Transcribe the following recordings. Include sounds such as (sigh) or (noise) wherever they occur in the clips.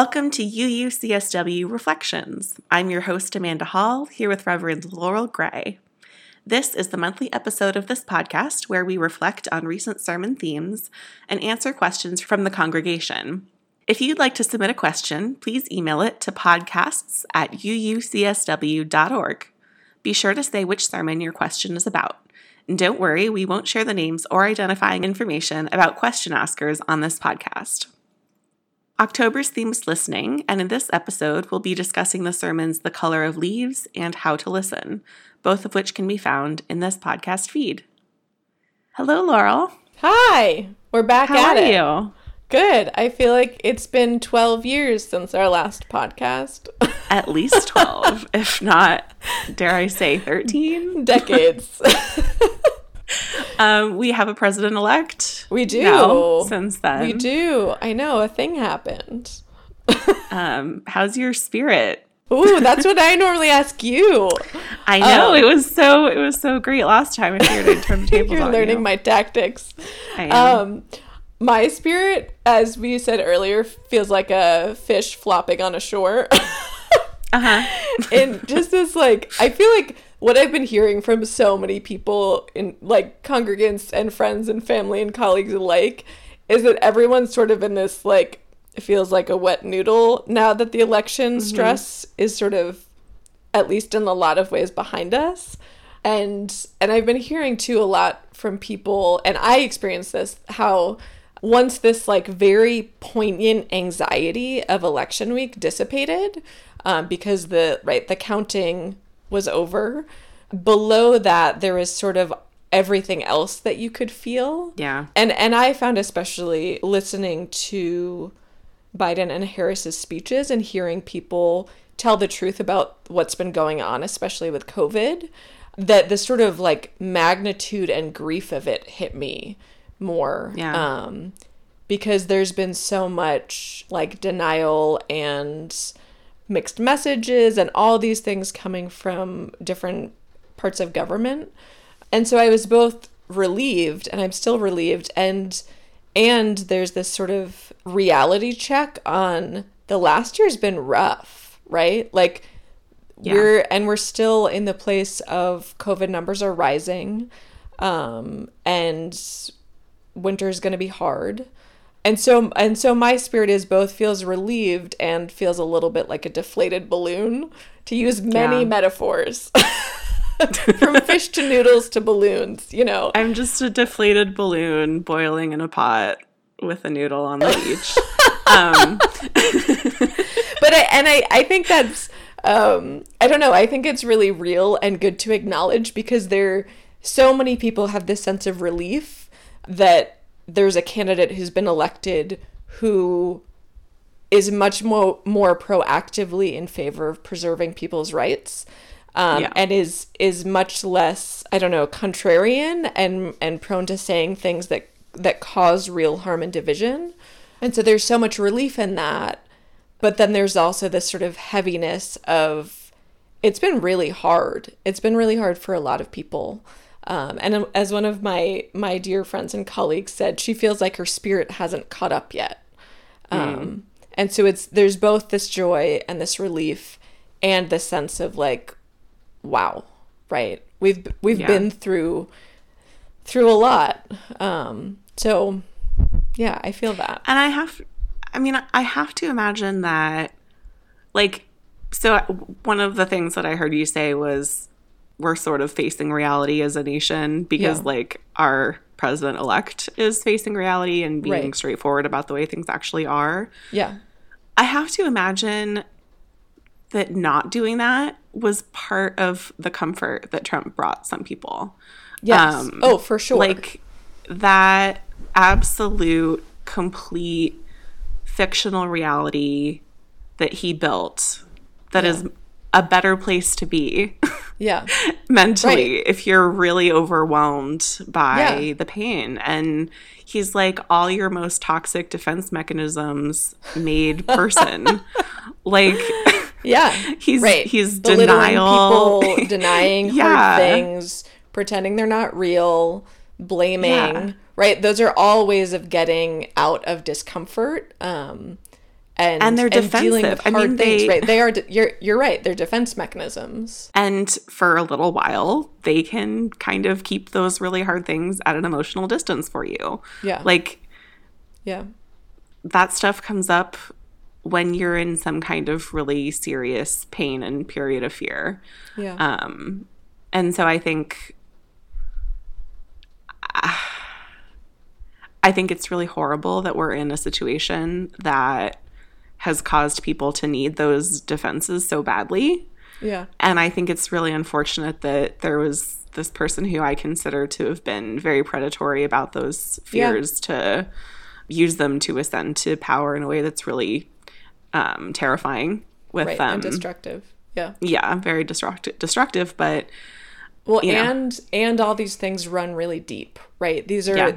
Welcome to UUCSW Reflections. I'm your host, Amanda Hall, here with Reverend Laurel Gray. This is the monthly episode of this podcast where we reflect on recent sermon themes and answer questions from the congregation. If you'd like to submit a question, please email it to podcasts at uucsw.org. Be sure to say which sermon your question is about. And don't worry, we won't share the names or identifying information about question askers on this podcast. October's theme is listening, and in this episode, we'll be discussing the sermons The Color of Leaves and How to Listen, both of which can be found in this podcast feed. Hello, Laurel. Hi, we're back How at are it. you? Good. I feel like it's been 12 years since our last podcast. (laughs) At least 12, if not, dare I say, 13? Decades. (laughs) (laughs) Um, we have a president elect. we do. now since then. we do. I know a thing happened. (laughs) Um, how's your spirit? Ooh, that's what I normally ask you. I know Oh. it was so it was so great last time. I figured I'd turn the (laughs) tables You're learning you. my tactics. I am. Um, my spirit, as we said earlier, feels like a fish flopping on a shore. uh-huh. and just this like i feel like what i've been hearing from so many people in like congregants and friends and family and colleagues alike is that everyone's sort of in this like it feels like a wet noodle now that the election stress is sort of at least in a lot of ways behind us. And and i've been hearing too a lot from people and i experienced this how once this like very poignant anxiety of election week dissipated um, because the right the counting was over below that there was sort of everything else that you could feel Yeah. and and I found especially listening to Biden and Harris's speeches and hearing people tell the truth about what's been going on, especially with COVID, that the sort of like magnitude and grief of it hit me more. Yeah. Um, because there's been so much like denial and mixed messages and all these things coming from different parts of government. And so I was both relieved and I'm still relieved and and there's this sort of reality check on the last year's been rough, right? Like Yeah. we're and we're still in the place of COVID numbers are rising. Um and winter's going to be hard. And so and so my spirit is both feels relieved and feels a little bit like a deflated balloon to use many Yeah. metaphors. (laughs) From fish to noodles to balloons, you know. I'm just a deflated balloon boiling in a pot with a noodle on the beach. (laughs) um, (laughs) but I, and I, I think that's um, I don't know. I think it's really real and good to acknowledge because there so many people have this sense of relief that there's a candidate who's been elected who is much more more proactively in favor of preserving people's rights. Um, Yeah. and is is much less I don't know contrarian and and prone to saying things that that cause real harm and division. And so there's so much relief in that. But then there's also this sort of heaviness of it's been really hard. It's been really hard for a lot of people. Um, and as one of my my dear friends and colleagues said, she feels like her spirit hasn't caught up yet. Um, and so it's there's both this joy and this relief and this sense of like, wow, right? We've we've Yeah. been through through a lot. Um, so yeah, I feel that. and I have, I mean, I have to imagine that, like, so one of the things that I heard you say was we're sort of facing reality as a nation because, Yeah. like, our president elect is facing reality and being Right. straightforward about the way things actually are. Yeah. I have to imagine that not doing that was part of the comfort that Trump brought some people. Yes. Um, oh, for sure. Like that absolute, complete fictional reality that he built that is a better place to be (laughs) yeah. (laughs) mentally Right. if you're really overwhelmed by Yeah. the pain. And he's like, all your most toxic defense mechanisms made person. (laughs) like, (laughs) Yeah. He's- right. he's denial. people, denying Yeah. hard things, pretending they're not real, blaming. Yeah. Right. Those are all ways of getting out of discomfort. Um, and And they're dealing defensive. I hard mean, things, they- right? They are. de- You're you're right. They're defense mechanisms. And for a little while, they can kind of keep those really hard things at an emotional distance for you. Yeah. Like Yeah. that stuff comes up when you're in some kind of really serious pain and period of fear. Yeah. Um, and so I think (sighs) I think it's really horrible that we're in a situation that has caused people to need those defenses so badly. yeah. And I think it's really unfortunate that there was this person who I consider to have been very predatory about those Yeah. fears to use them to ascend to power in a way that's really um, terrifying with Right. them. and destructive. Yeah. yeah, very destructive, destructive, but Well, you know. and and all these things run really deep, right? These are Yeah.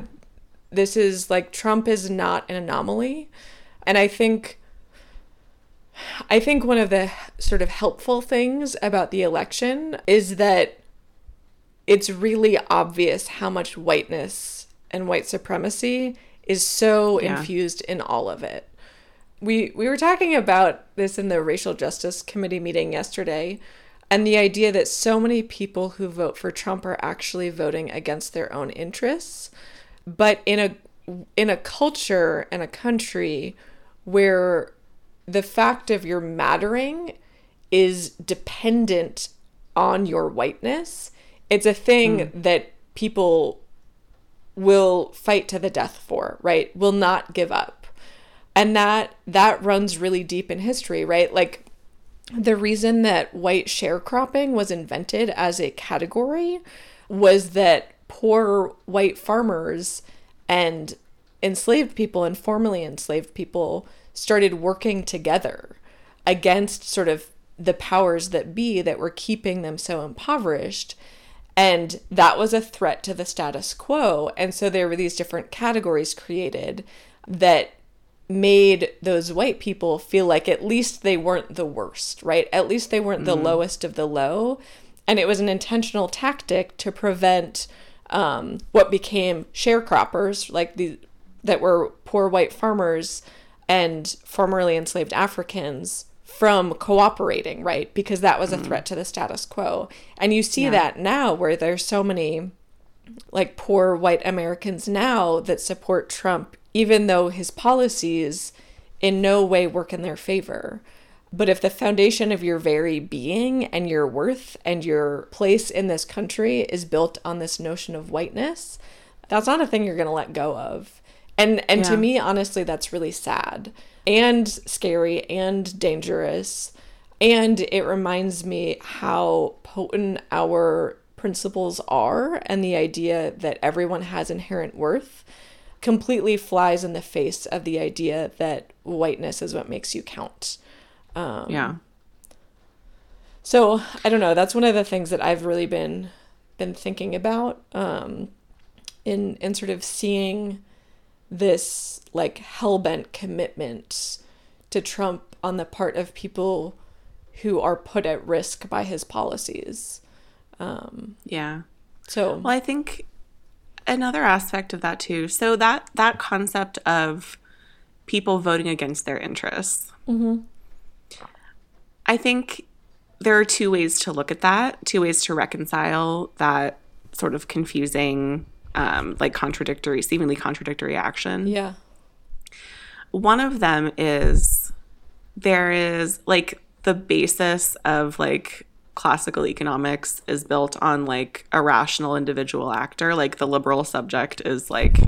this is like Trump is not an anomaly. And I think I think one of the sort of helpful things about the election is that it's really obvious how much whiteness and white supremacy is so Yeah. infused in all of it. We we were talking about this in the racial justice committee meeting yesterday and the idea that so many people who vote for Trump are actually voting against their own interests but in a in a culture and a country where the fact of your mattering is dependent on your whiteness. It's a thing hmm. that people will fight to the death for right? Will not give up. And that that runs really deep in history right? Like the reason that white sharecropping was invented as a category was that poor white farmers and enslaved people and formerly enslaved people started working together against sort of the powers that be that were keeping them so impoverished and that was a threat to the status quo and so there were these different categories created that made those white people feel like at least they weren't the worst, right? At least they weren't the lowest of the low. And it was an intentional tactic to prevent um, what became sharecroppers, like the that were poor white farmers and formerly enslaved Africans from cooperating, right? Because that was a mm. threat to the status quo. And you see that now where there's so many like poor white Americans now that support Trump, even though his policies in no way work in their favor. But if the foundation of your very being and your worth and your place in this country is built on this notion of whiteness, that's not a thing you're going to let go of. And and to me honestly that's really sad and scary and dangerous. And it reminds me how potent our principles are and the idea that everyone has inherent worth completely flies in the face of the idea that whiteness is what makes you count. Um, yeah. So I don't know. That's one of the things that I've really been been thinking about um, in in sort of seeing this like hellbent commitment to Trump on the part of people who are put at risk by his policies. Um, Yeah. so Well, I think another aspect of that too. So that that concept of people voting against their interests. I think there are two ways to look at that. Two ways to reconcile that sort of confusing, um, like contradictory, seemingly contradictory action. yeah, One of them is there is like the basis of like classical economics is built on like a rational individual actor. Like the liberal subject is like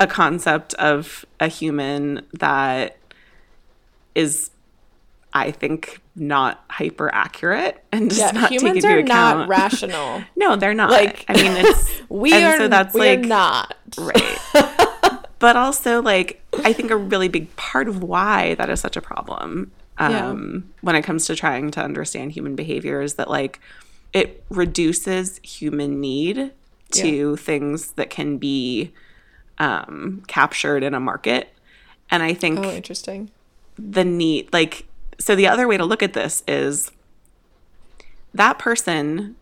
a concept of a human that is, I think, not hyper accurate and just yeah. not take into are account. not (laughs) rational. no, they're not. Like, I mean, it's (laughs) We and are. so that's we like are not. Right. (laughs) but also, like, I think a really big part of why that is such a problem um, when it comes to trying to understand human behavior is that, like, it reduces human need to things that can be um, captured in a market. And I think Oh, interesting. the need like so the other way to look at this is that person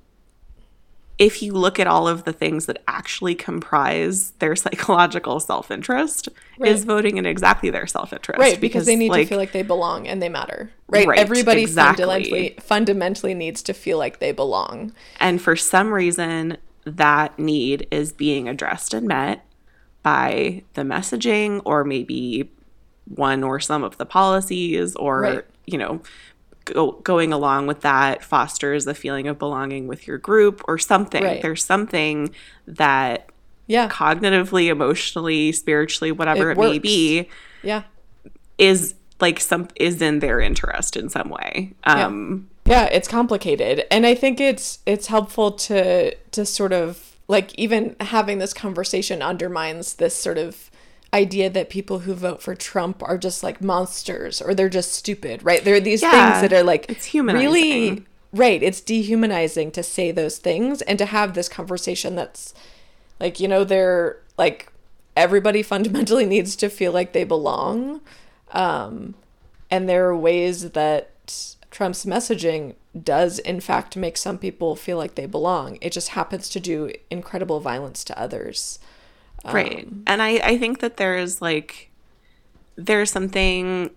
if you look at all of the things that actually comprise their (laughs) psychological self-interest Right. is voting in exactly their self-interest Right, because, they need to feel like they belong and they matter. Right. Right, Everybody exactly. fundamentally fundamentally needs to feel like they belong. and for some reason that need is being addressed and met by the messaging or maybe one or some of the policies or Right. You know go, going along with that fosters the feeling of belonging with your group or something Right. there's something that Yeah. cognitively emotionally spiritually whatever It it, may be Yeah. is like some is in their interest in some way um Yeah, it's complicated. And I think it's it's helpful to to sort of like even having this conversation undermines this sort of idea that people who vote for Trump are just like monsters or they're just stupid, right? There are these Yeah, things that are like it's humanizing. Really right, it's dehumanizing to say those things and to have this conversation that's like, you know, they're like everybody fundamentally (laughs) needs to feel like they belong. Um and there are ways that Trump's messaging does, in fact, make some people feel like they belong. It just happens to do incredible violence to others. Right. and I, I think that there's like there's something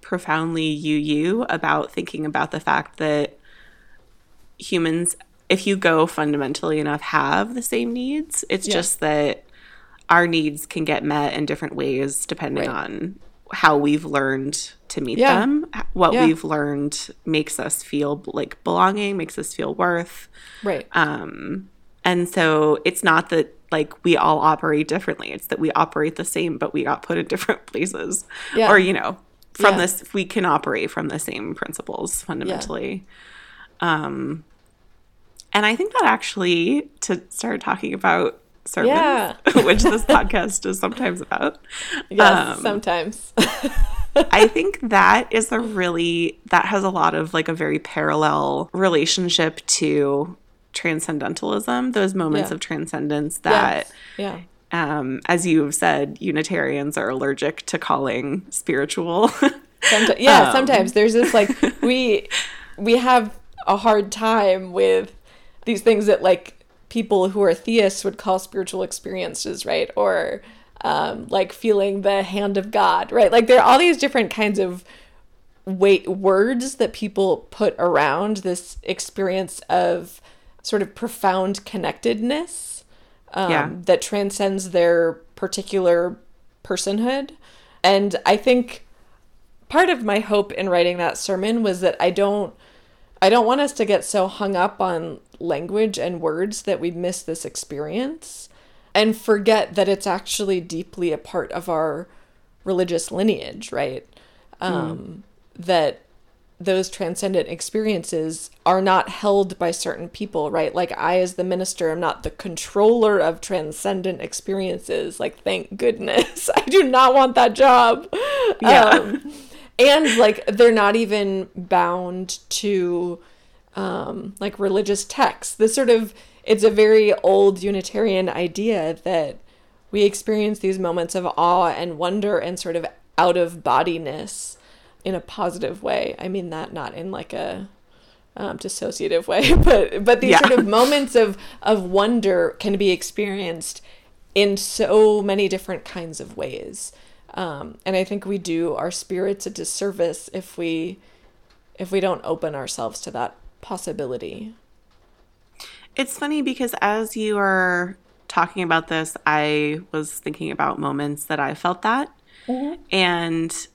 profoundly you you about thinking about the fact that humans if you go fundamentally enough have the same needs. It's Yeah. just that our needs can get met in different ways depending Right. on how we've learned to meet Yeah. them. What Yeah. we've learned makes us feel like belonging, makes us feel worth. Right. Um, and so it's not that like we all operate differently. It's that we operate the same, but we got put in different (laughs) places. Yeah. Or, you know, from Yeah. this, we can operate from the same principles fundamentally. Um, and I think that actually, to start talking about sermons, Yeah. (laughs) which this podcast is sometimes about, yes, um, sometimes. (laughs) I think that is a really that has a lot of like a very parallel relationship to transcendentalism, those moments Yeah. of transcendence that. Yeah. um as you've said Unitarians are allergic to calling spiritual. (laughs) Yeah, Um, sometimes there's this like (laughs) we we have a hard time with these things that like people who are theists would call spiritual experiences, right? Or um, like feeling the hand of God, right? Like there are all these different kinds of wait words that people put around this experience of sort of profound connectedness um, Yeah. that transcends their particular personhood. And I think part of my hope in writing that sermon was that I don't I don't want us to get so hung up on language and words that we miss this experience and forget that it's actually deeply a part of our religious lineage, right? Um, That those transcendent experiences are not held by certain people, right? Like I, as the minister, am not the controller of transcendent experiences. Like, thank goodness. (laughs) I do not want that job. Yeah. Um, and like, they're not even bound to um, like religious texts. This sort of, it's a very old Unitarian idea that we experience these moments of awe and wonder and sort of out of bodiness in a positive way. I mean that not in like a um, dissociative way, (laughs) but but these Yeah. sort of moments of of wonder can be experienced in so many different kinds of ways. Um, and I think we do our spirits a disservice if we if we don't open ourselves to that possibility. It's funny because as you are talking about this, I was thinking about moments that I felt that. And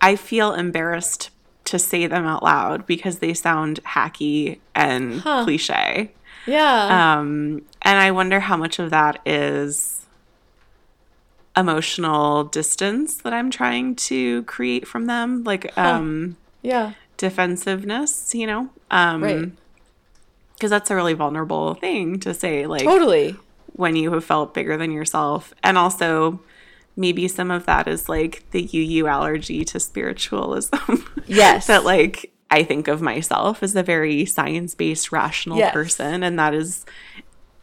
I feel embarrassed to say them out loud because they sound hacky and Huh. cliche. Yeah. Um, and I wonder how much of that is emotional distance that I'm trying to create from them, like um, yeah. defensiveness, you know? Um, Right. Because that's a really vulnerable thing to say, like Totally. when you have felt bigger than yourself. And also, maybe some of that is like the UU allergy to spiritualism. Yes. (laughs) that like I think of myself as a very science-based rational Yes. person and that is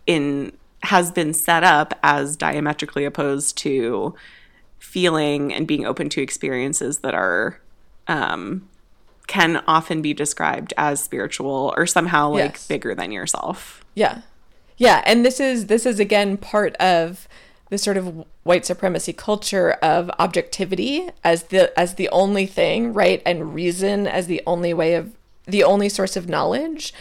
in has been set up as diametrically opposed to feeling and being open to experiences that are um can often be described as spiritual or somehow like Yes. bigger than yourself. Yeah. Yeah, and this is this is again part of the sort of white supremacy culture of objectivity as the as the only thing, right? And reason as the only way of the only source of knowledge.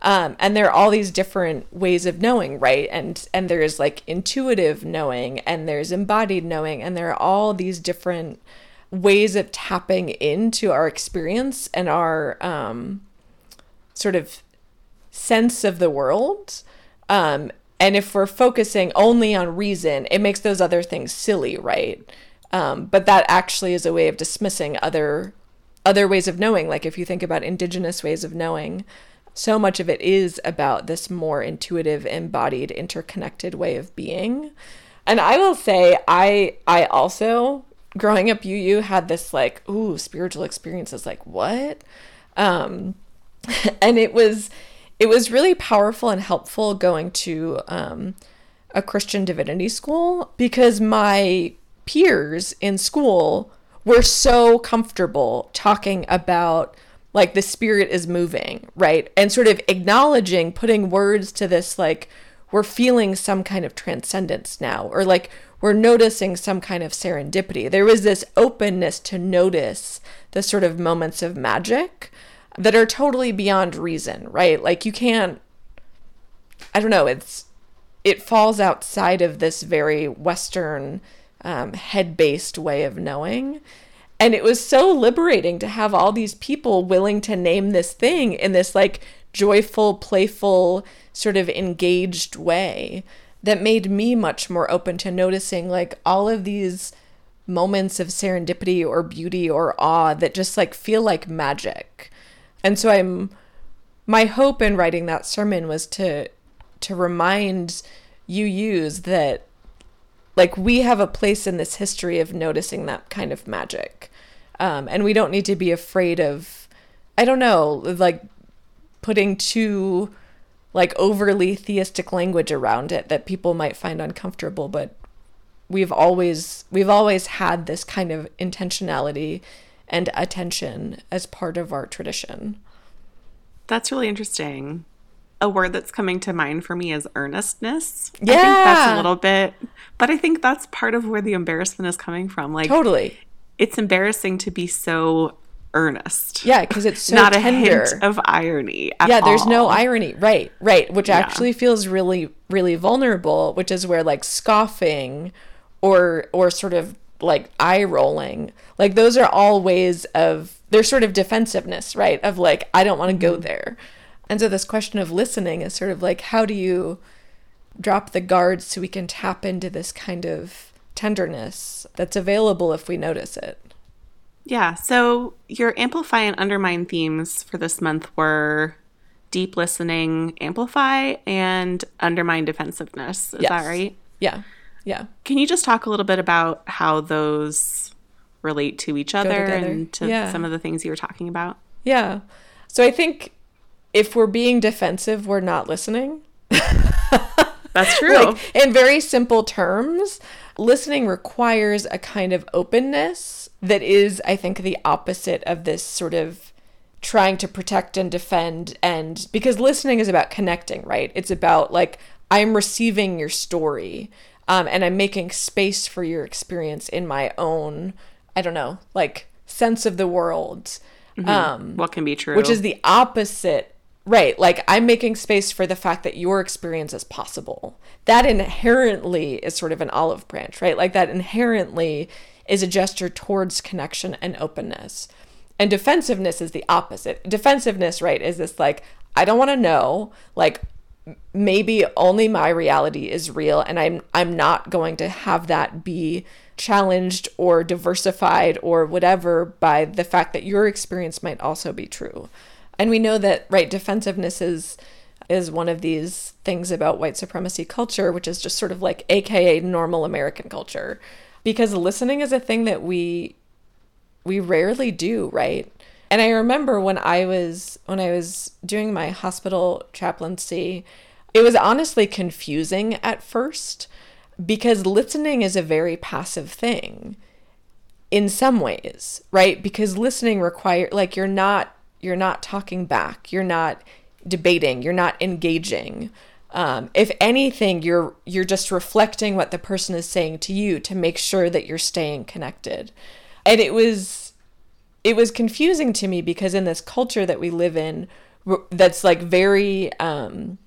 Um, and there are all these different ways of knowing, right? And and there's like intuitive knowing and there's embodied knowing and there are all these different ways of tapping into our experience and our um, sort of sense of the world. Um, and if we're focusing only on reason, it makes those other things silly, right? Um, but that actually is a way of dismissing other other ways of knowing. Like if you think about indigenous ways of knowing, so much of it is about this more intuitive, embodied, interconnected way of being. And I will say, I I also growing up, you you had this like, ooh, spiritual experiences. Like what? Um, (laughs) and it was it was really powerful and helpful going to um, a Christian divinity school because my peers in school were so comfortable talking about like the spirit is moving, right? And sort of acknowledging, putting words to this like we're feeling some kind of transcendence now or like we're noticing some kind of serendipity. There was this openness to notice the sort of moments of magic that are totally beyond reason, right? Like you can't I don't know, it's it falls outside of this very western um, head-based way of knowing. And it was so liberating to have all these people willing to name this thing in this like joyful, playful, sort of engaged way that made me much more open to noticing like all of these moments of serendipity or beauty or awe that just like feel like magic. And so I'm my hope in writing that sermon was to to remind UUs that like we have a place in this history of noticing that kind of magic. Um, and we don't need to be afraid of I don't know, like putting too like overly theistic language around it that people might find uncomfortable, but we've always we've always had this kind of intentionality and attention as part of our tradition. That's really interesting. A word that's coming to mind for me is earnestness. I think that's Yeah. a little bit, but I think that's part of where the embarrassment is coming from. Like, Totally. it's embarrassing to be so earnest. Yeah, because it's so Not tender. a hint of irony. At yeah, there's no irony. Right, right. Which Yeah. actually feels really, really vulnerable, which is where like scoffing or or sort of like eye rolling, like those are all ways of they're sort of defensiveness, right? Of like, I don't want to go mm-hmm. there. And so this question of listening is sort of like how do you drop the guards so we can tap into this kind of tenderness that's available if we notice it. Yeah. So your amplify and undermine themes for this month were deep listening, amplify, and undermine defensiveness. Is that right? Yeah. Yeah. Can you just talk a little bit about how those relate to each other and to Yeah. some of the things you were talking about? Yeah. So I think if we're being defensive, we're not listening. (laughs) That's true. Like, in very simple terms, listening requires a kind of openness that is, I think, the opposite of this sort of trying to protect and defend. And because listening is about connecting, right? It's about like, I'm receiving your story um, and I'm making space for your experience in my own, I don't know, like sense of the world. Um, what can be true? which is the opposite right like i'm making space for the fact that your experience is possible that inherently is sort of an olive branch right like that inherently is a gesture towards connection and openness and defensiveness is the opposite defensiveness right is this like i don't want to know like maybe only my reality is real and I'm I'm not going to have that be challenged or diversified or whatever by the fact that your experience might also be true. And we know that right defensiveness is is one of these things about white supremacy culture which is just sort of like aka normal American culture because listening is a thing that we we rarely do, right? And I remember when I was when I was doing my hospital chaplaincy, it was honestly confusing at first because listening is a very passive thing in some ways, right? Because listening require like you're not you're not talking back. You're not debating. You're not engaging. Um, if anything, you're you're just reflecting what the person is saying to you to make sure that you're staying connected. And it was it was confusing to me because in this culture that we live in, that's like very um,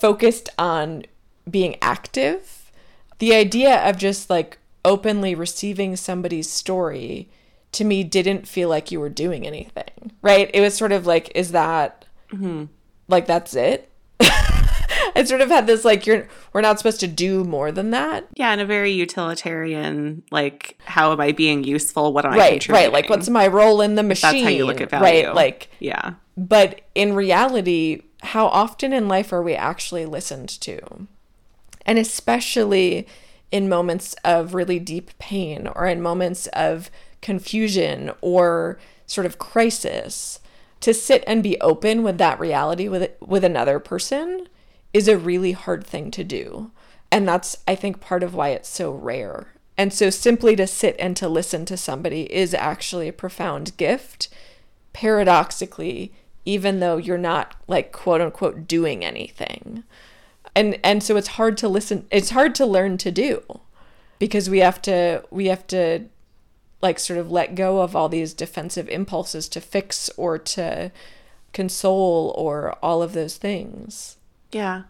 focused on being active. The idea of just like openly receiving somebody's story to me didn't feel like you were doing anything, right? It was sort of like, is that mm-hmm. like that's it? (laughs) (laughs) I sort of had this like you're we're not supposed to do more than that. Yeah, in a very utilitarian like how am I being useful? What am right, I contributing? Right, like what's my role in the machine? That's how you look at value. Right, like yeah. But in reality, how often in life are we actually listened to? And especially in moments of really deep pain or in moments of confusion or sort of crisis to sit and be open with that reality with with another person is a really hard thing to do. And that's I think part of why it's so rare. And so simply to sit and to listen to somebody is actually a profound gift. Paradoxically, even though you're not like quote unquote doing anything. And and so it's hard to listen it's hard to learn to do because we have to we have to like sort of let go of all these defensive impulses to fix or to console or all of those things. Yeah.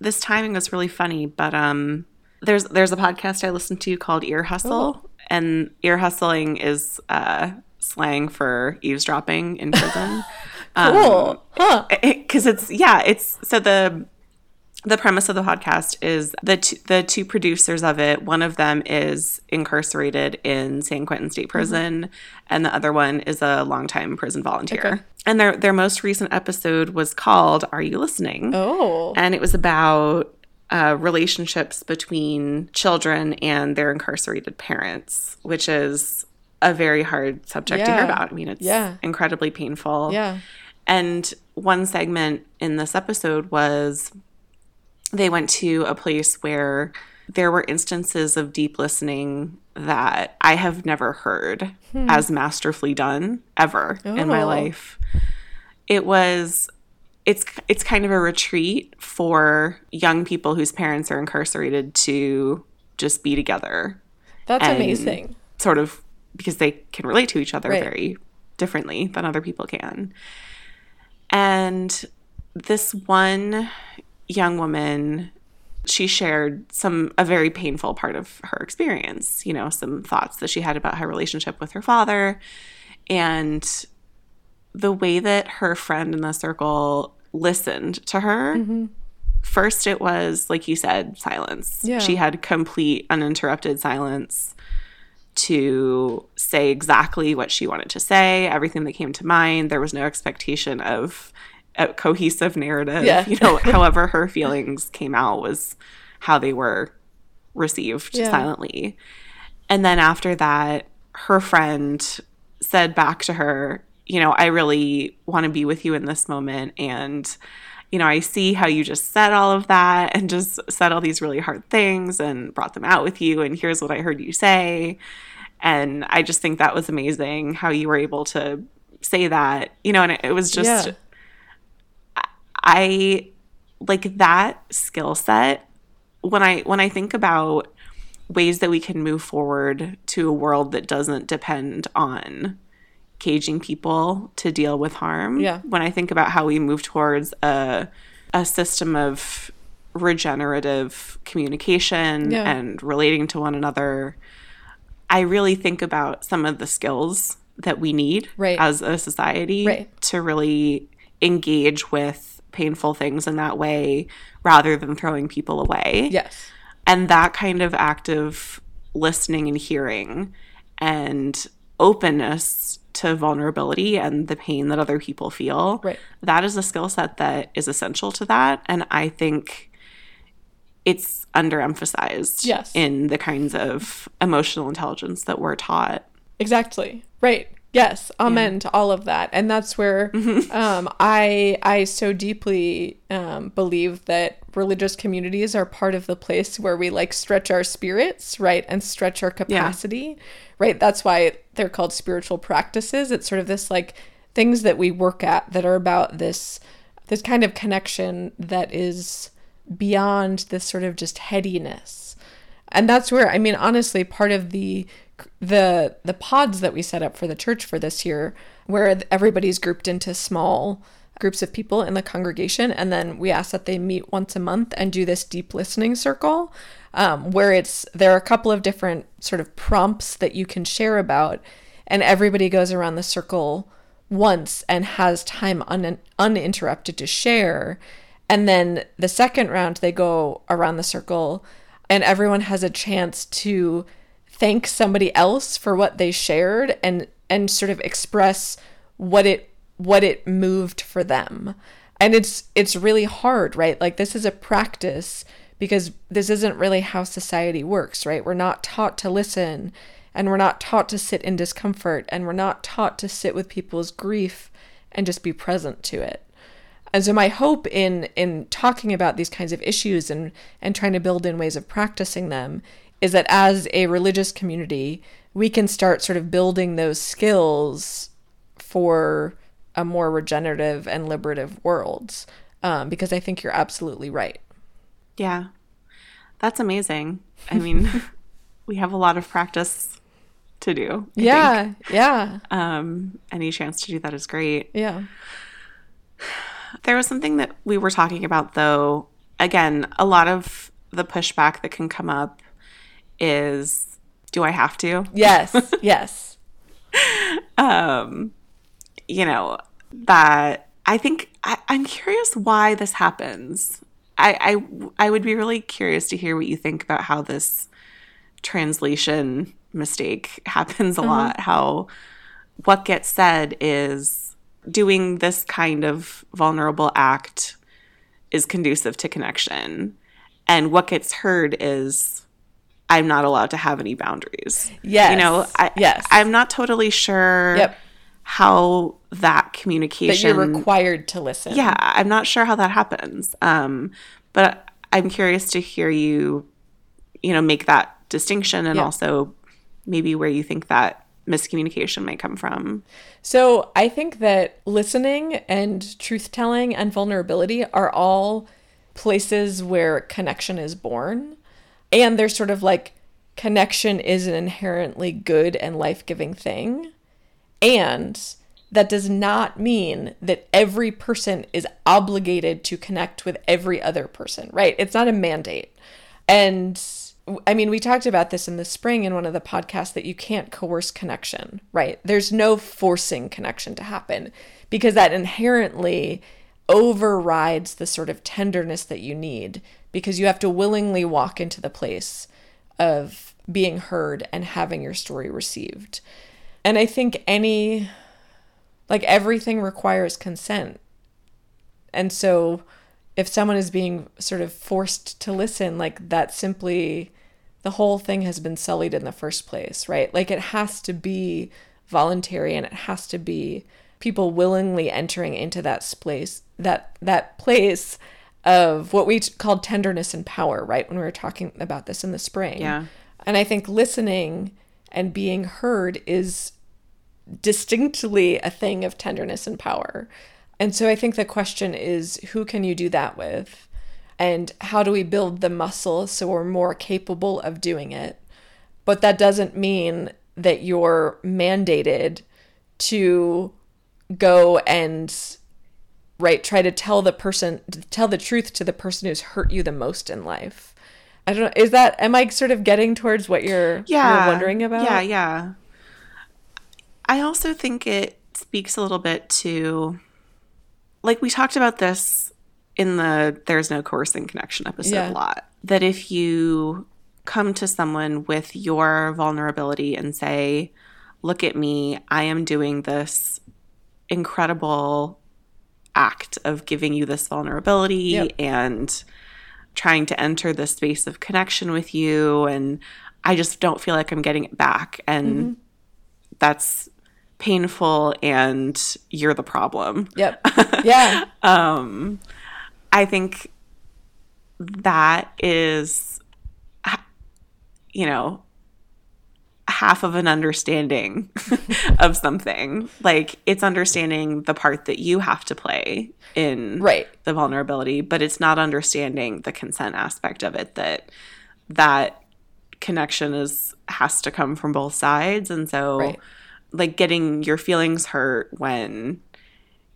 This timing was really funny, but um there's there's a podcast I listen to called Ear Hustle, oh. and ear hustling is uh slang for eavesdropping in prison. (laughs) cool. Um, huh. Because it, it's yeah, it's so the the premise of the podcast is the t- the two producers of it. One of them is incarcerated in San Quentin State mm-hmm. Prison, mm-hmm. and the other one is a longtime prison volunteer. Okay. And their their most recent episode was called "Are You Listening?" Oh, and it was about uh, relationships between children and their incarcerated parents, which is a very hard subject yeah. to hear about. I mean, it's yeah. incredibly painful. Yeah. And one segment in this episode was they went to a place where there were instances of deep listening that I have never heard hmm. as masterfully done ever oh. in my oh. life. It was it's it's kind of a retreat for young people whose parents are incarcerated to just be together. That's amazing. Sort of because they can relate to each other right. very differently than other people can. And this one young woman she shared some a very painful part of her experience you know some thoughts that she had about her relationship with her father and the way that her friend in the circle listened to her mm-hmm. first it was like you said silence yeah. she had complete uninterrupted silence to say exactly what she wanted to say, everything that came to mind. There was no expectation of a cohesive narrative. Yeah. You know, (laughs) however her feelings came out was how they were received yeah. silently. And then after that, her friend said back to her, you know, I really want to be with you in this moment. And, you know, I see how you just said all of that and just said all these really hard things and brought them out with you. And here's what I heard you say. And I just think that was amazing how you were able to say that, you know, and it, it was just, yeah. I like that skill set when I when I think about ways that we can move forward to a world that doesn't depend on caging people to deal with harm. Yeah. When I think about how we move towards a a system of regenerative communication yeah. and relating to one another, I really think about some of the skills that we need right. as a society right. to really engage with painful things in that way rather than throwing people away. Yes. And that kind of active listening and hearing and openness to vulnerability and the pain that other people feel. Right. That is a skill set that is essential to that. And I think it's underemphasized yes. in the kinds of emotional intelligence that we're taught. Exactly. Right. Yes, amen yeah. to all of that, and that's where mm-hmm. (laughs) um, I I so deeply um, believe that religious communities are part of the place where we like stretch our spirits, right, and stretch our capacity, yeah. right. That's why they're called spiritual practices. It's sort of this like things that we work at that are about this this kind of connection that is beyond this sort of just headiness, and that's where I mean, honestly, part of the the the pods that we set up for the church for this year where everybody's grouped into small groups of people in the congregation. And then we ask that they meet once a month and do this deep listening circle um, where it's there are a couple of different sort of prompts that you can share about. And everybody goes around the circle once and has time un- uninterrupted to share. And then the second round they go around the circle and everyone has a chance to thank somebody else for what they shared and and sort of express what it what it moved for them. And it's it's really hard, right? Like this is a practice because this isn't really how society works, right? We're not taught to listen and we're not taught to sit in discomfort and we're not taught to sit with people's grief and just be present to it. And so my hope in in talking about these kinds of issues and and trying to build in ways of practicing them is that as a religious community, we can start sort of building those skills for a more regenerative and liberative world. Um, because I think you're absolutely right. Yeah, that's amazing. I mean, (laughs) we have a lot of practice to do. I yeah, think. yeah. Um, any chance to do that is great. Yeah. There was something that we were talking about, though. Again, a lot of the pushback that can come up is do I have to? Yes. (laughs) yes. um you know, that I think I, I'm curious why this happens. I, I I would be really curious to hear what you think about how this translation mistake (laughs) happens a mm-hmm. lot. How what gets said is doing this kind of vulnerable act is conducive to connection. And what gets heard is I'm not allowed to have any boundaries. Yes. You know, I, yes. I'm not totally sure yep. how that communication. That you're required to listen. Yeah, I'm not sure how that happens. Um, but I'm curious to hear you, you know, make that distinction and yep. also maybe where you think that miscommunication might come from. So I think that listening and truth telling and vulnerability are all places where connection is born and there's sort of like connection is an inherently good and life-giving thing. And that does not mean that every person is obligated to connect with every other person right? It's not a mandate. And I mean, we talked about this in the spring in one of the podcasts that you can't coerce connection, right? There's no forcing connection to happen because that inherently overrides the sort of tenderness that you need because you have to willingly walk into the place of being heard and having your story received. And I think any, like everything requires consent. And so if someone is being sort of forced to listen, like that simply, the whole thing has been sullied in the first place, right? Like it has to be voluntary and it has to be people willingly entering into that place, that, that place of what we called tenderness and power, right? When we were talking about this in the spring. Yeah. And I think listening and being heard is distinctly a thing of tenderness and power. And so I think the question is who can you do that with? And how do we build the muscle so we're more capable of doing it? But that doesn't mean that you're mandated to go and right try to tell the person tell the truth to the person who's hurt you the most in life. I don't know is that am i sort of getting towards what you're, yeah, you're wondering about? Yeah yeah. I also think it speaks a little bit to like we talked about this in the there's no coercing connection episode yeah. a lot that if you come to someone with your vulnerability and say look at me i am doing this incredible act of giving you this vulnerability yep. and trying to enter the space of connection with you and I just don't feel like I'm getting it back and mm-hmm. that's painful and you're the problem. Yep. (laughs) Yeah. Um, I think that is, you know, half of an understanding (laughs) of something. Like it's understanding the part that you have to play in Right. the vulnerability, but it's not understanding the consent aspect of it that that connection is has to come from both sides and so Right. like getting your feelings hurt when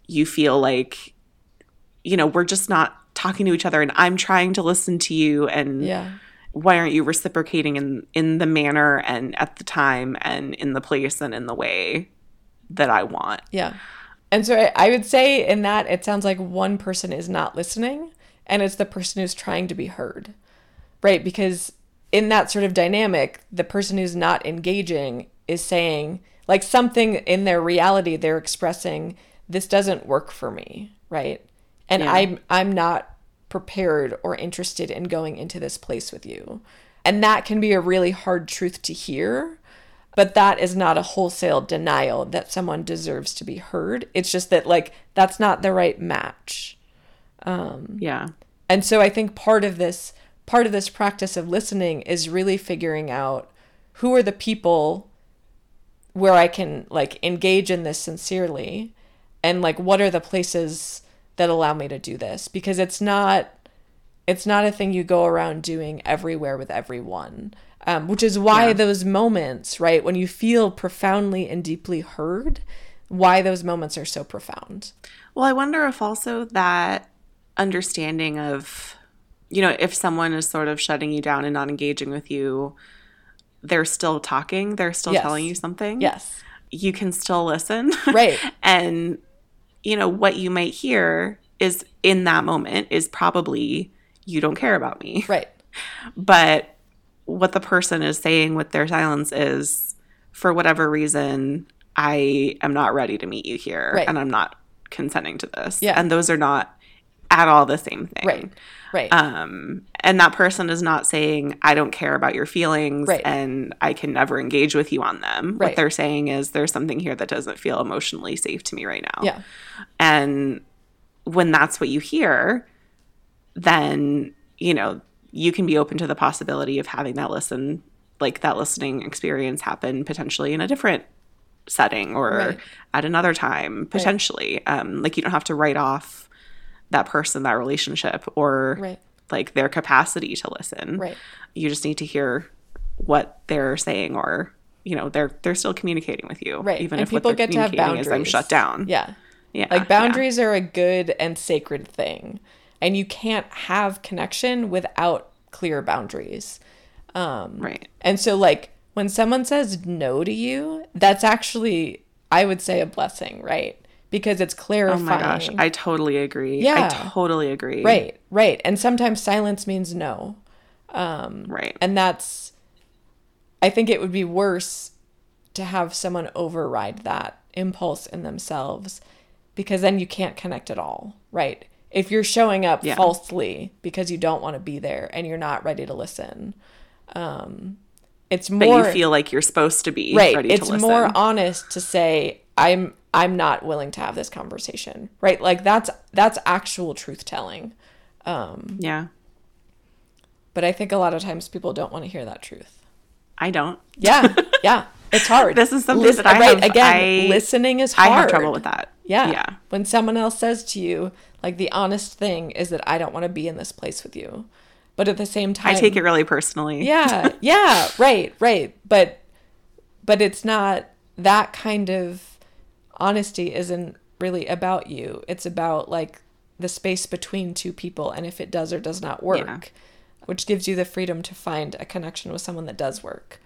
you feel like you know we're just not talking to each other and I'm trying to listen to you and Yeah. Why aren't you reciprocating in in the manner and at the time and in the place and in the way that I want. Yeah. And so I, I would say in that it sounds like one person is not listening and it's the person who's trying to be heard. Right? Because in that sort of dynamic, the person who's not engaging is saying like something in their reality they're expressing this doesn't work for me, right? And Yeah. I'm I'm not prepared or interested in going into this place with you. And that can be a really hard truth to hear but that is not a wholesale denial that someone deserves to be heard it's just that like that's not the right match Um, Yeah. and so i think part of this part of this practice of listening is really figuring out who are the people where i can like engage in this sincerely and like what are the places that allow me to do this because it's not it's not a thing you go around doing everywhere with everyone um, which is why Yeah. those moments right when you feel profoundly and deeply heard why those moments are so profound Well, I wonder if also that understanding of, you know, if someone is sort of shutting you down and not engaging with you, they're still talking, they're still Yes. telling you something. yes You can still listen. Right. (laughs) and, you know, what you might hear is in that moment is probably, you don't care about me. right But what the person is saying with their silence is, for whatever reason, I am not ready to meet you here Right. and I'm not consenting to this. Yeah. And those are not at all the same thing. right right Um, and that person is not saying, I don't care about your feelings Right. and I can never engage with you on them. Right. What they're saying is, there's something here that doesn't feel emotionally safe to me right now. yeah And when that's what you hear, then, you know, you can be open to the possibility of having that listen, like that listening experience happen potentially in a different setting or Right. at another time, potentially. Um, like you don't have to write off that person, that relationship, or Right. like their capacity to listen. Right. You just need to hear what they're saying or you know they're they're still communicating with you right even and if what people they're get to have communicating is boundaries i'm shut down yeah yeah Like yeah. boundaries are a good and sacred thing. And you can't have connection without clear boundaries. Um, right And so, like, when someone says no to you, that's actually, I would say, a blessing, right? Because it's clarifying. Oh my gosh, I totally agree. Yeah. I totally agree. right, right. And sometimes silence means no. Um, Right. And that's, I think it would be worse to have someone override that impulse in themselves because then you can't connect at all, right? If you're showing up Yeah. falsely because you don't want to be there and you're not ready to listen, um, it's But more you feel like you're supposed to be right. ready It's to listen. more honest to say I'm I'm not willing to have this conversation, right? Like that's that's actual truth telling. Um, yeah. But I think a lot of times people don't want to hear that truth. I don't. Yeah, (laughs) yeah, it's hard. This is something Lis- that I right have- again. I- listening is hard. I have trouble with that. Yeah, Yeah. When someone else says to you, like the honest thing is that I don't want to be in this place with you, but at the same time, I take it really personally. yeah, (laughs) yeah, right, right. But but it's not that kind of honesty isn't really about you. It's about like the space between two people and if it does or does not work, Yeah. which gives you the freedom to find a connection with someone that does work.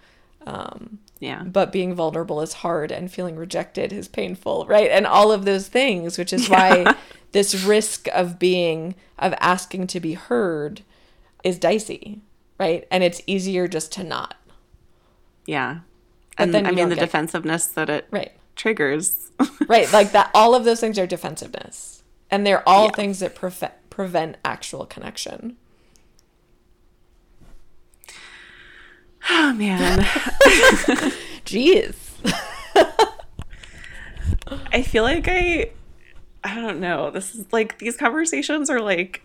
Um, Yeah. but being vulnerable is hard and feeling rejected is painful, right? And all of those things, which is why (laughs) this risk of being of asking to be heard is dicey, right? And it's easier just to not. Yeah. But And then I mean the defensiveness that it Right. Triggers. Right, like that all of those things are defensiveness. And they're all Yeah. things that preve- prevent actual connection. oh man. (laughs) Jeez. (laughs) I feel like I I don't know. This is like these conversations are like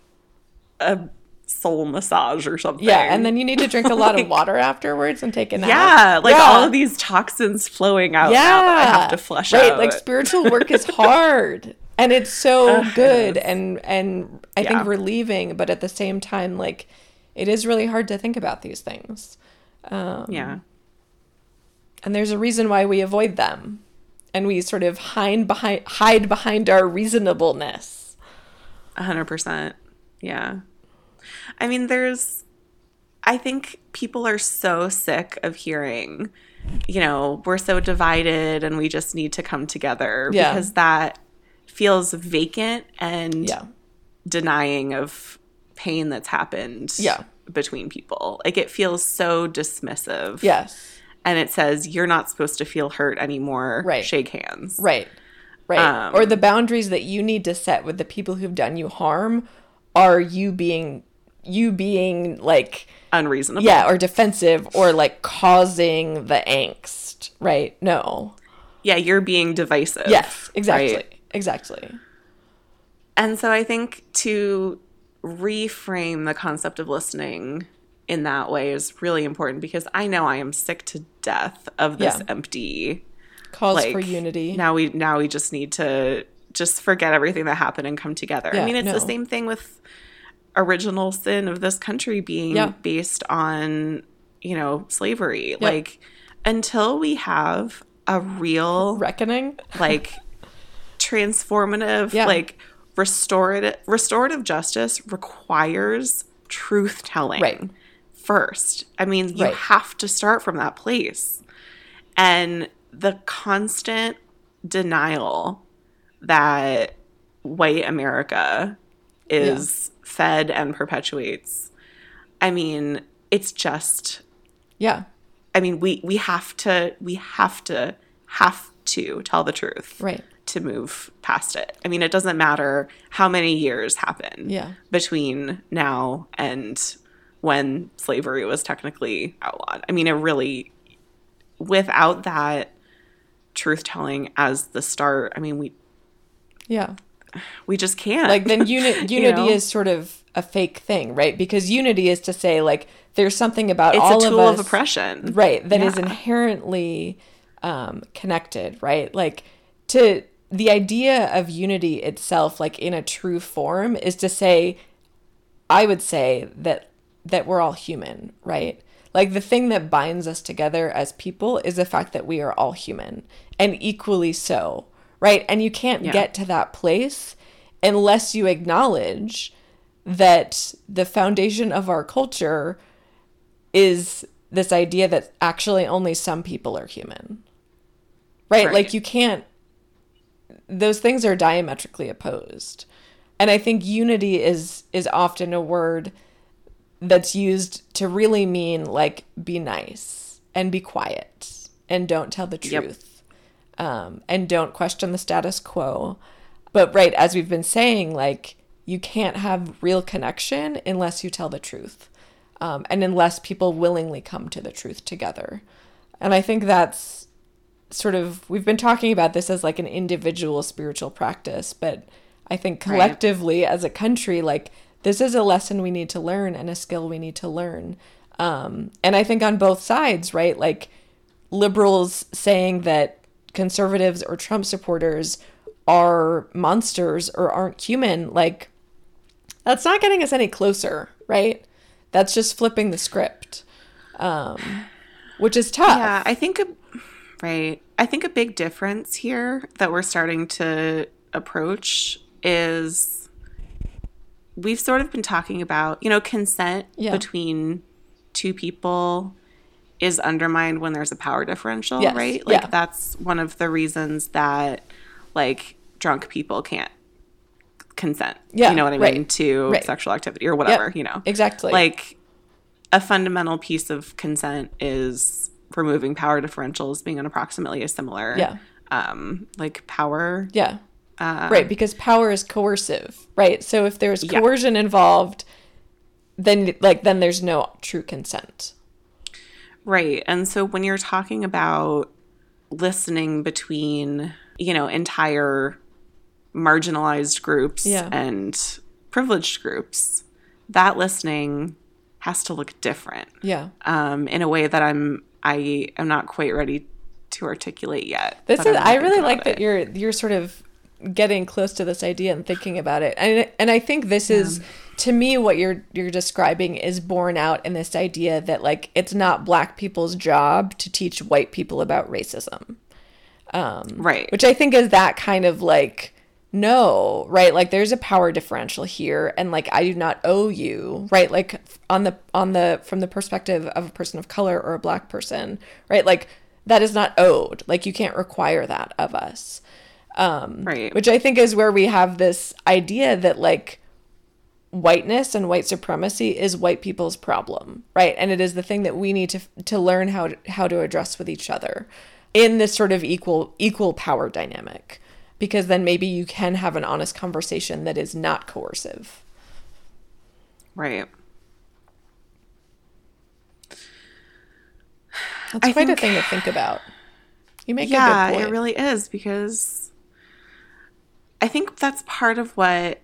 a soul massage or something. Yeah, and then you need to drink a lot of (laughs) water afterwards and take a nap. Yeah, like Yeah. all of these toxins flowing out now that I have to flush out. right, out. like spiritual work is (laughs) hard. And it's so good and and I Yeah. think relieving, but at the same time, like it is really hard to think about these things. Um, yeah. and there's a reason why we avoid them, and we sort of hide behind hide behind our reasonableness. A hundred percent. Yeah. I mean, there's, I think people are so sick of hearing, you know, we're so divided and we just need to come together Yeah. because that feels vacant and Yeah, denying of pain that's happened Yeah. between people. Like it feels so dismissive. yes, And it says, you're not supposed to feel hurt anymore. Right. Shake hands. right, right. Um, or the boundaries that you need to set with the people who've done you harm are you being you being like Unreasonable. yeah or defensive or like causing the angst right no Yeah, you're being divisive. yes exactly right? exactly And so I think to reframe the concept of listening in that way is really important because I know I am sick to death of this Yeah. empty calls like for unity Now we now we just need to just forget everything that happened and come together. Yeah, I mean, it's no. the same thing with original sin of this country being Yeah. based on, you know, slavery. Like until we have a real reckoning (laughs) like transformative Yeah. like restorative restorative justice requires truth telling Right. first i mean you Right. have to start from that place and the constant denial that white america is fed and perpetuates i mean it's just yeah i mean we we have to we have to have to tell the truth right to move past it. I mean, it doesn't matter how many years happen Yeah. between now and when slavery was technically outlawed. I mean, it really, without that truth telling as the start, I mean, we yeah we just can't. like then uni- (laughs) You unity know? is sort of a fake thing right because unity is to say like there's something about it's all a tool of of, oppression, right that is Yeah. inherently um, connected right like to the idea of unity itself like in a true form is to say i would say that that we're all human right like the thing that binds us together as people is the fact that we are all human and equally so right and you can't Yeah. get to that place unless you acknowledge that the foundation of our culture is this idea that actually only some people are human. Right? Right. Like you can't those things are diametrically opposed. And I think unity is is often a word that's used to really mean like be nice and be quiet and don't tell the Yep. Um, and don't question the status quo. But right, as we've been saying, like you can't have real connection unless you tell the truth, um, and unless people willingly come to the truth together. And I think that's sort of we've been talking about this as like an individual spiritual practice, but I think Right. collectively as a country, like this is a lesson we need to learn and a skill we need to learn. Um, and I think on both sides, right? Like liberals saying that conservatives or Trump supporters are monsters or aren't human, like that's not getting us any closer, right? That's just flipping the script, um, which is tough. Yeah, I think a, right. I think a big difference here that we're starting to approach is we've sort of been talking about, you know, consent Yeah. between two people is undermined when there's a power differential, Yes, right? Like yeah. that's one of the reasons that like drunk people can't consent. Yeah, You know what I right, mean? To right. sexual activity or whatever, Yep, you know. exactly. Like a fundamental piece of consent is removing power differentials being an approximately a similar Yeah. um like power Yeah. uh, right, because power is coercive, right? So if there's Yeah. coercion involved, then like then there's no true consent. Right and so when you're talking about listening between you know, entire marginalized groups Yeah. and privileged groups, that listening has to look different Yeah. um, in a way that I'm I am not quite ready to articulate yet. This is I really like that it. you're you're sort of getting close to this idea and thinking about it. And and I think this is to me what you're you're describing is borne out in this idea that like it's not black people's job to teach white people about racism. Um, right. Which I think is that kind of like no, right? Like there's a power differential here and like I do not owe you, right? Like on the on the from the perspective of a person of color or a black person, right? Like that is not owed. Like you can't require that of us. Um Right. which I think is where we have this idea that like whiteness and white supremacy is white people's problem, right? And it is the thing that we need to to learn how to, how to address with each other in this sort of equal equal power dynamic. Because then maybe you can have an honest conversation that is not coercive. right. That's I quite think- a thing to think about. You make yeah, a good it really is because I think that's part of what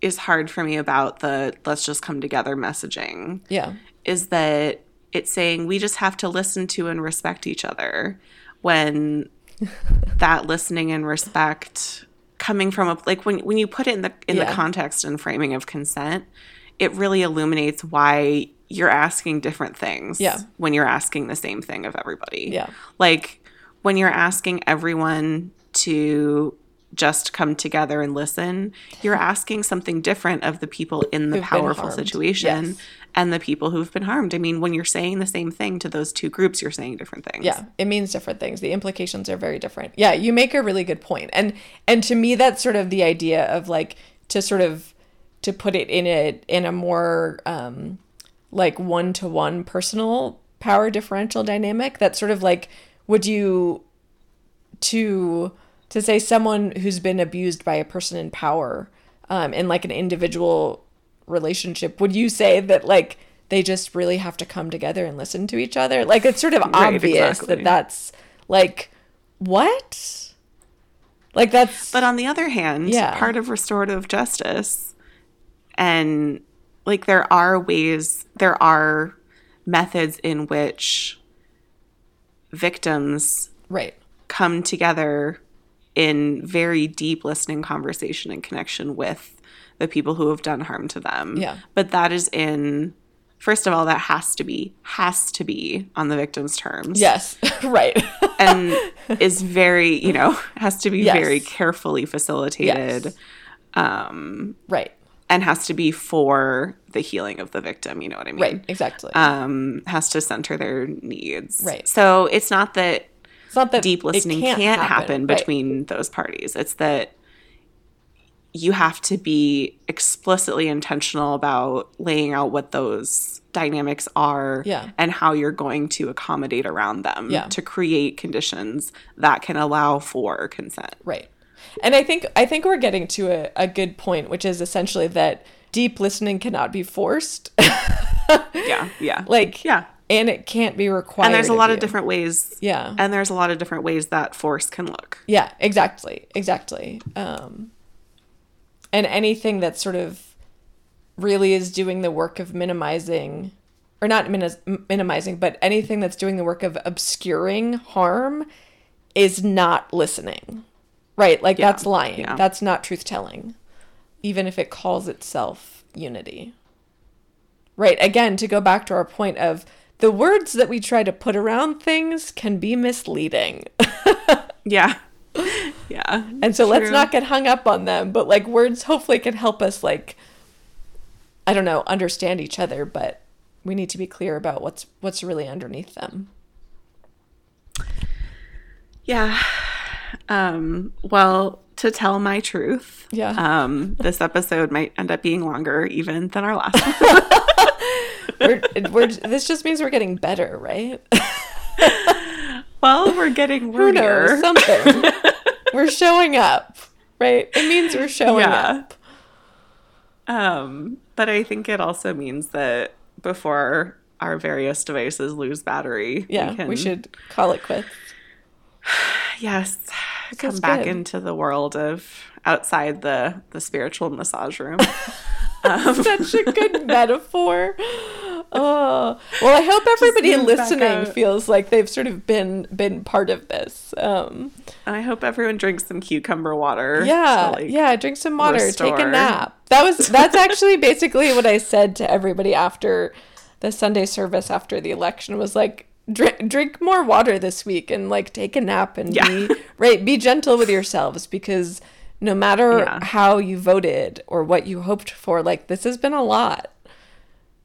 is hard for me about the let's just come together messaging yeah. is that it's saying we just have to listen to and respect each other when (laughs) that listening and respect coming from a like when when you put it in the in Yeah. the context and framing of consent it really illuminates why you're asking different things Yeah. when you're asking the same thing of everybody Yeah. like when you're asking everyone to just come together and listen, you're asking something different of the people in the Who've powerful situation Yes. and the people who've been harmed. I mean, when you're saying the same thing to those two groups, you're saying different things. Yeah, it means different things. The implications are very different. Yeah, you make a really good point. And and to me that's sort of the idea of like to sort of to put it in a in a more um like one-to-one personal power differential dynamic that's sort of like would you to to say someone who's been abused by a person in power um in like an individual relationship would you say that like they just really have to come together and listen to each other like it's sort of Right, obvious exactly. that that's like what like that's But on the other hand, Yeah. part of restorative justice and like there are ways, there are methods in which victims right come together in very deep listening conversation and connection with the people who have done harm to them. Yeah. But that is in first of all that has to be has to be on the victim's terms. yes (laughs) right And (laughs) is very, you know, has to be Yes. very carefully facilitated yes right and has to be for the healing of the victim, you know what I mean? right exactly Um has to center their needs. Right. So it's not that it's not that deep listening can't, happen, right. between those parties. It's that you have to be explicitly intentional about laying out what those dynamics are Yeah. and how you're going to accommodate around them Yeah. to create conditions that can allow for consent. Right. And I think I think we're getting to a, a good point, which is essentially that deep listening cannot be forced. Yeah, yeah. (laughs) like yeah. And it can't be required. And there's a lot of you. different ways. Yeah. And there's a lot of different ways that force can look. Yeah, exactly. Exactly. Um and anything that sort of really is doing the work of minimizing or not min- minimizing, but anything that's doing the work of obscuring harm is not listening. Right? Like Yeah, that's lying. yeah. That's not truth telling. Even if it calls itself unity. Right? Again, to go back to our point of the words that we try to put around things can be misleading. (laughs) Yeah. yeah. And so let's not get hung up on them, but like words hopefully can help us like I don't know, understand each other, but we need to be clear about what's what's really underneath them. Yeah. Um, well, to tell my truth, Yeah. um, this episode might end up being longer even than our last one. (laughs) We're, we're this just means we're getting better, right? well, we're getting knows? Something. (laughs) we're showing up, right? It means we're showing Yeah. up. Um, but I think it also means that before our various devices lose battery, Yeah, we, can- should call it quits. (sighs) Yes, come back good. into the world of outside the the spiritual massage room. (laughs) um. (laughs) Such a good metaphor. Oh well, I hope everybody listening feels like they've sort of been been part of this. Um, I hope everyone drinks some cucumber water. Yeah, like, yeah, drink some water, restore. take a nap. That was that's actually (laughs) basically what I said to everybody after the Sunday service after the election was like drink drink more water this week and like take a nap and yeah. be right be gentle with yourselves because no matter yeah. how you voted or what you hoped for like this has been a lot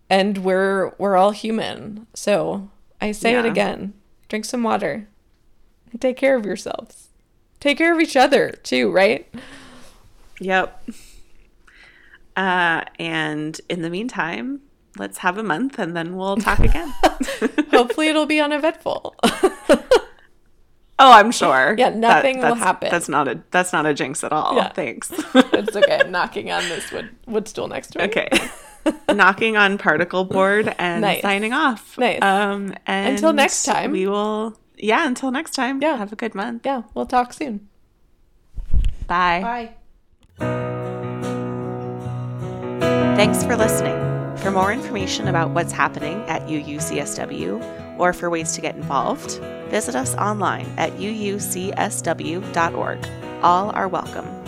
and we're we're all human so i say yeah. it again drink some water take care of yourselves take care of each other too right yep uh and in the meantime let's have a month and then we'll talk again. (laughs) Hopefully, it'll be uneventful. (laughs) Oh, I'm sure. Yeah, nothing that, will happen. That's not a that's not a jinx at all. Yeah. Thanks. (laughs) it's okay. I'm (laughs) knocking on this wood wood stool next to me. Okay. (laughs) knocking on particle board and nice. signing off. Nice. Um and until next time. We will yeah, until next time. Yeah. Have a good month. Yeah, we'll talk soon. Bye. Bye. Thanks for listening. For more information about what's happening at UUCSW or for ways to get involved, visit us online at uucsw.org. All are welcome.